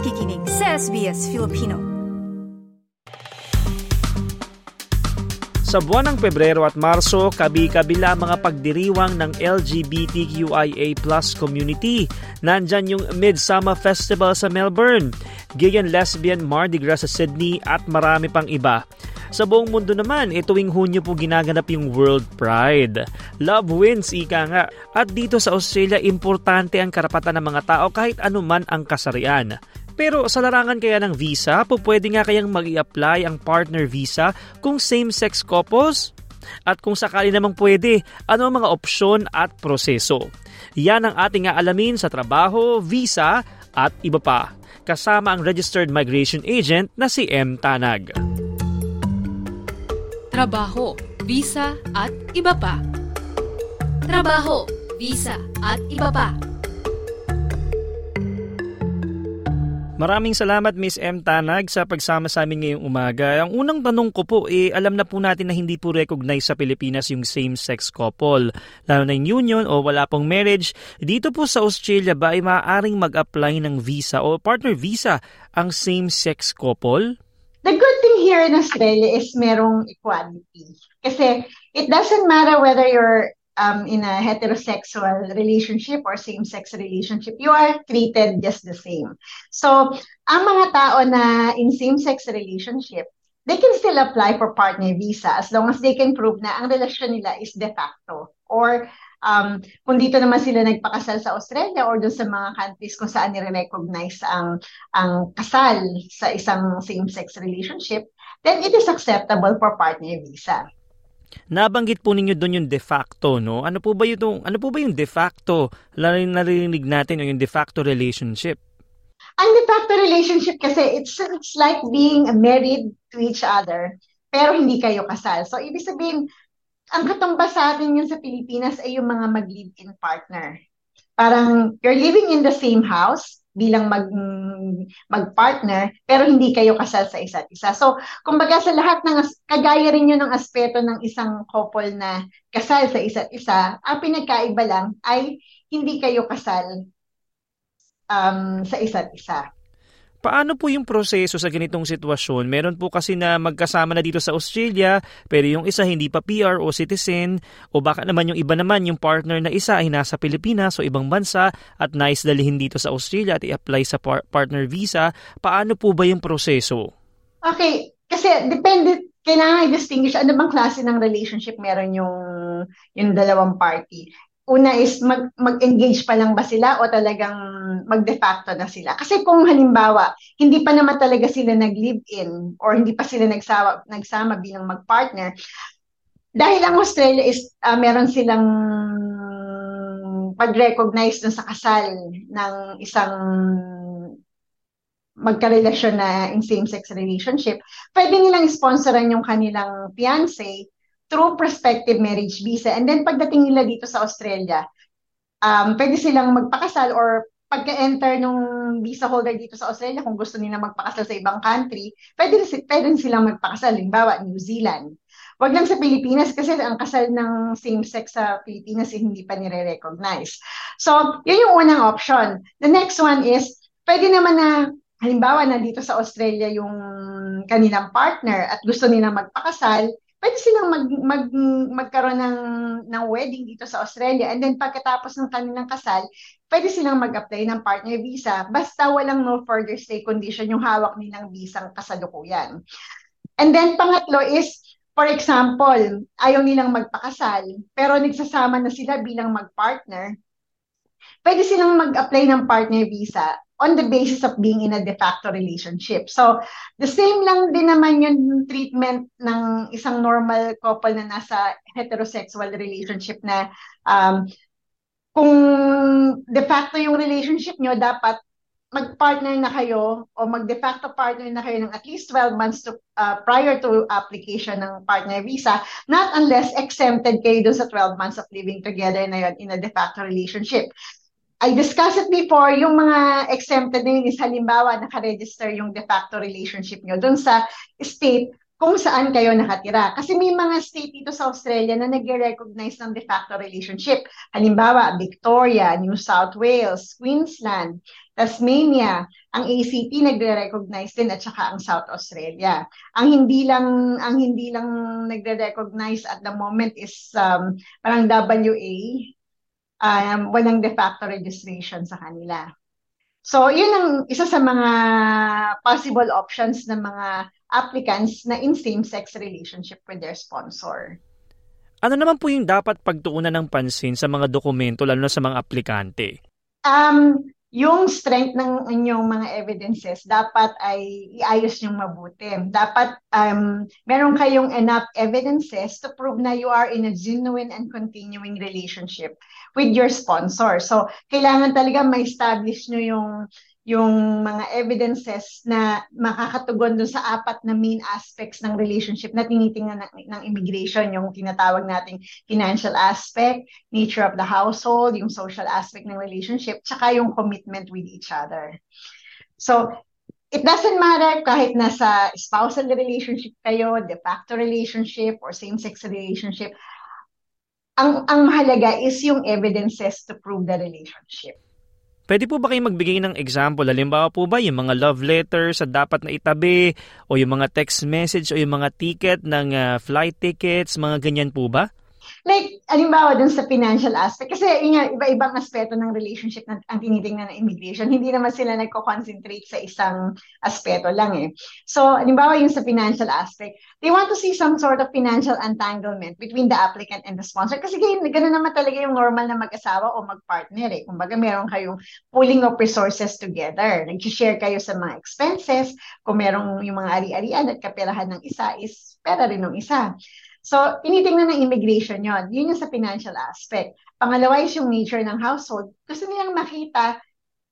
nakikinig sa SBS Filipino. Sa buwan ng Pebrero at Marso, kabi-kabila mga pagdiriwang ng LGBTQIA plus community. Nandyan yung Midsummer Festival sa Melbourne, Gay and Lesbian Mardi Gras sa Sydney at marami pang iba. Sa buong mundo naman, e tuwing Hunyo po ginaganap yung World Pride. Love wins, ika nga. At dito sa Australia, importante ang karapatan ng mga tao kahit anuman ang kasarian. Pero sa larangan kaya ng visa, po nga kayang mag apply ang partner visa kung same-sex couples? At kung sakali namang pwede, ano ang mga opsyon at proseso? Yan ang ating aalamin sa trabaho, visa at iba pa. Kasama ang registered migration agent na si M. Tanag trabaho, visa at iba pa. Trabaho, visa at iba pa. Maraming salamat Miss M. Tanag sa pagsama sa amin ngayong umaga. Ang unang tanong ko po, eh, alam na po natin na hindi po recognize sa Pilipinas yung same-sex couple. Lalo na yung union o wala pong marriage. Dito po sa Australia ba ay maaaring mag-apply ng visa o partner visa ang same-sex couple? The good thing here in Australia is merong equality. Kasi it doesn't matter whether you're um, in a heterosexual relationship or same-sex relationship, you are treated just the same. So, ang mga tao na in same-sex relationship, they can still apply for partner visa as long as they can prove na ang relasyon nila is de facto or um, kung dito naman sila nagpakasal sa Australia or doon sa mga countries kung saan nire-recognize ang, ang kasal sa isang same-sex relationship, then it is acceptable for partner visa. Nabanggit po ninyo doon yung de facto, no? Ano po ba yung ano po ba yung de facto? Narinig natin yung de facto relationship. Ang de facto relationship kasi it's it's like being married to each other pero hindi kayo kasal. So ibig sabihin ang katumbas sa atin yun sa Pilipinas ay yung mga mag-live-in partner. Parang you're living in the same house bilang mag mag-partner pero hindi kayo kasal sa isa't isa. So, kumbaga sa lahat ng kagaya rin yun ng aspeto ng isang couple na kasal sa isa't isa, ang pinagkaiba lang ay hindi kayo kasal um, sa isa't isa. Paano po yung proseso sa ganitong sitwasyon? Meron po kasi na magkasama na dito sa Australia, pero yung isa hindi pa PR o citizen, o baka naman yung iba naman, yung partner na isa ay nasa Pilipinas o ibang bansa at nice dalihin dito sa Australia at i-apply sa par- partner visa. Paano po ba yung proseso? Okay, kasi depende, kailangan i-distinguish ano bang klase ng relationship meron yung, yung dalawang party una is mag, mag-engage pa lang ba sila o talagang mag-de facto na sila. Kasi kung halimbawa, hindi pa naman talaga sila nag-live-in or hindi pa sila nagsama, nagsama bilang mag-partner, dahil ang Australia is uh, meron silang pag-recognize dun sa kasal ng isang magkarelasyon na in same-sex relationship, pwede nilang sponsoran yung kanilang fiancé through prospective marriage visa. And then pagdating nila dito sa Australia, um, pwede silang magpakasal or pagka-enter nung visa holder dito sa Australia, kung gusto nila magpakasal sa ibang country, pwede, pwede silang magpakasal. Halimbawa, New Zealand. Wag lang sa Pilipinas kasi ang kasal ng same-sex sa Pilipinas eh, hindi pa nire-recognize. So, yun yung unang option. The next one is, pwede naman na, halimbawa, na dito sa Australia yung kanilang partner at gusto nila magpakasal, pwede silang mag, mag, magkaroon ng, ng wedding dito sa Australia. And then pagkatapos ng kanilang kasal, pwede silang mag-apply ng partner visa basta walang no further stay condition yung hawak nilang visang kasalukuyan. And then pangatlo is, for example, ayaw nilang magpakasal, pero nagsasama na sila bilang mag-partner, pwede silang mag-apply ng partner visa on the basis of being in a de facto relationship. So, the same lang din naman yung treatment ng isang normal couple na nasa heterosexual relationship na um, kung de facto yung relationship nyo, dapat mag-partner na kayo o mag-de facto partner na kayo ng at least 12 months to, uh, prior to application ng partner visa, not unless exempted kayo dun sa 12 months of living together na yun in a de facto relationship. I discussed it before, yung mga exempted na yun is halimbawa nakaregister yung de facto relationship nyo dun sa state kung saan kayo nakatira. Kasi may mga state dito sa Australia na nag-recognize ng de facto relationship. Halimbawa, Victoria, New South Wales, Queensland. Tasmania, ang ACT nagre-recognize din at saka ang South Australia. Ang hindi lang ang hindi lang nagre-recognize at the moment is um, parang WA um, walang de facto registration sa kanila. So, yun ang isa sa mga possible options ng mga applicants na in same-sex relationship with their sponsor. Ano naman po yung dapat pagtuunan ng pansin sa mga dokumento lalo na sa mga aplikante? Um, yung strength ng inyong mga evidences dapat ay iayos niyong mabuti. Dapat um, meron kayong enough evidences to prove na you are in a genuine and continuing relationship with your sponsor. So, kailangan talaga ma-establish nyo yung yung mga evidences na makakatugon dun sa apat na main aspects ng relationship na tinitingnan ng, ng immigration, yung tinatawag nating financial aspect, nature of the household, yung social aspect ng relationship, tsaka yung commitment with each other. So, it doesn't matter kahit nasa spousal relationship kayo, de facto relationship, or same-sex relationship, ang, ang mahalaga is yung evidences to prove the relationship. Pwede po ba kayo magbigay ng example? Halimbawa po ba yung mga love letters sa dapat na itabi o yung mga text message o yung mga ticket ng uh, flight tickets, mga ganyan po ba? Like, alimbawa dun sa financial aspect, kasi yun nga, iba-ibang aspeto ng relationship na ang tinitingnan ng immigration, hindi naman sila nagko-concentrate sa isang aspeto lang eh. So, alimbawa yung sa financial aspect, they want to see some sort of financial entanglement between the applicant and the sponsor. Kasi ganyan, ganun naman talaga yung normal na mag-asawa o mag-partner eh. Kumbaga, meron kayong pooling of resources together. Nag-share kayo sa mga expenses. Kung merong yung mga ari-arian at kaperahan ng isa is pera rin ng isa. So, tinitingnan ng immigration yon. Yun yung sa financial aspect. Pangalawa is yung nature ng household. Gusto nilang makita,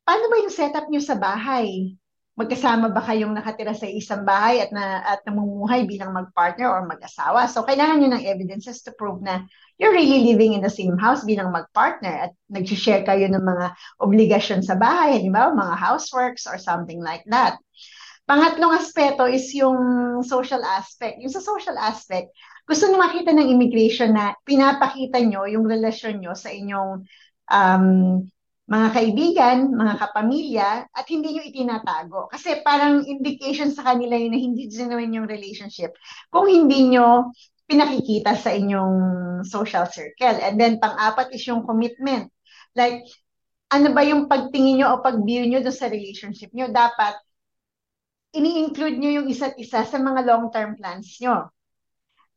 paano ba yung setup nyo sa bahay? Magkasama ba kayong nakatira sa isang bahay at, na, at namumuhay bilang mag-partner or mag-asawa? So, kailangan nyo ng evidences to prove na you're really living in the same house bilang mag-partner at nag-share kayo ng mga obligasyon sa bahay, ba? Mga houseworks or something like that. Pangatlong aspeto is yung social aspect. Yung sa social aspect, gusto nyo makita ng immigration na pinapakita nyo yung relasyon nyo sa inyong um, mga kaibigan, mga kapamilya, at hindi nyo itinatago. Kasi parang indication sa kanila yun na hindi genuine yung relationship kung hindi nyo pinakikita sa inyong social circle. And then, pang-apat is yung commitment. Like, ano ba yung pagtingin nyo o pag-view nyo sa relationship nyo? Dapat, ini-include nyo yung isa't isa sa mga long-term plans nyo.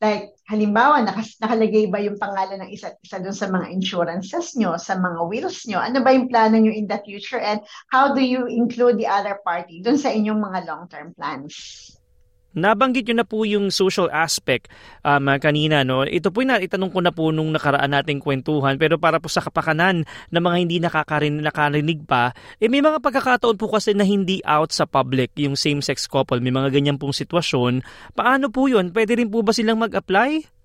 Like, halimbawa, nakas, nakalagay ba yung pangalan ng isa't isa doon sa mga insurances nyo, sa mga wills nyo? Ano ba yung plano nyo in the future? And how do you include the other party doon sa inyong mga long-term plans? Nabanggit nyo na po yung social aspect um, kanina. No? Ito po na itanong ko na po nung nakaraan nating kwentuhan pero para po sa kapakanan ng mga hindi nakakarin, nakarinig pa, eh may mga pagkakataon po kasi na hindi out sa public yung same-sex couple. May mga ganyan pong sitwasyon. Paano po yun? Pwede rin po ba silang mag-apply?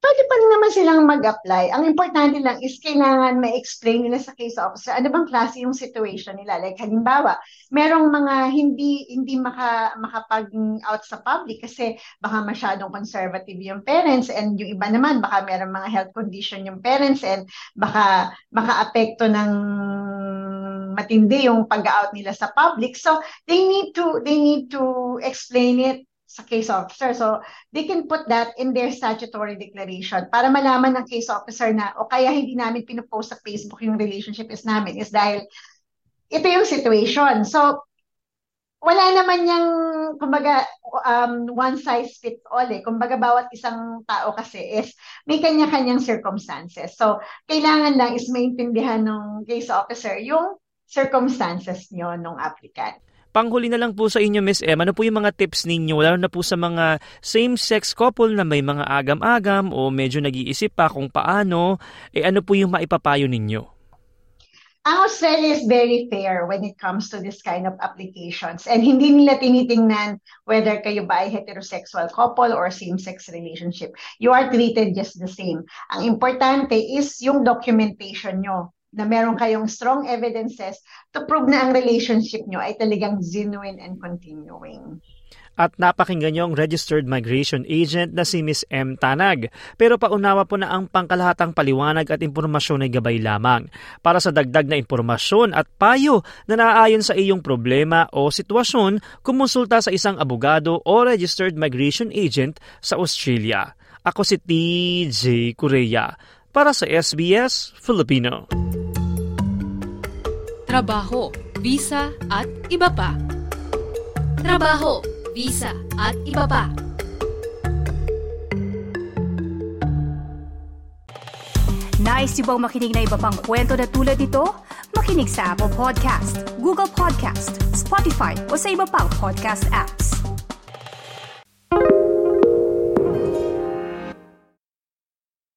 Pwede pa rin naman silang mag-apply. Ang importante lang is kailangan ma-explain nila sa case officer ano bang klase yung situation nila. Like halimbawa, merong mga hindi hindi maka, makapag-out sa public kasi baka masyadong conservative yung parents and yung iba naman baka merong mga health condition yung parents and baka maka-apekto ng matindi yung pag-out nila sa public. So they need to they need to explain it case officer. So, they can put that in their statutory declaration para malaman ng case officer na o kaya hindi namin pinupost sa Facebook yung relationship is namin is dahil ito yung situation. So, wala naman yung, kumbaga, um, one size fits all eh. Kumbaga, bawat isang tao kasi is may kanya-kanyang circumstances. So, kailangan lang is maintindihan ng case officer yung circumstances nyo nung applicant. Panghuli na lang po sa inyo, Miss M, ano po yung mga tips ninyo, lalo na po sa mga same-sex couple na may mga agam-agam o medyo nag-iisip pa kung paano, eh ano po yung maipapayo ninyo? Ang Australia is very fair when it comes to this kind of applications. And hindi nila tinitingnan whether kayo ba ay heterosexual couple or same-sex relationship. You are treated just the same. Ang importante is yung documentation nyo na meron kayong strong evidences to prove na ang relationship nyo ay talagang genuine and continuing. At napakinggan niyo ang registered migration agent na si Miss M. Tanag. Pero paunawa po na ang pangkalahatang paliwanag at impormasyon ay gabay lamang. Para sa dagdag na impormasyon at payo na naaayon sa iyong problema o sitwasyon, kumonsulta sa isang abogado o registered migration agent sa Australia. Ako si TJ Korea para sa SBS Filipino. Trabaho, visa at iba pa. Trabaho, visa at iba pa. Nice yung bang makinig na iba pang kwento na tulad ito? Makinig sa Apple Podcast, Google Podcast, Spotify o sa iba pang podcast apps.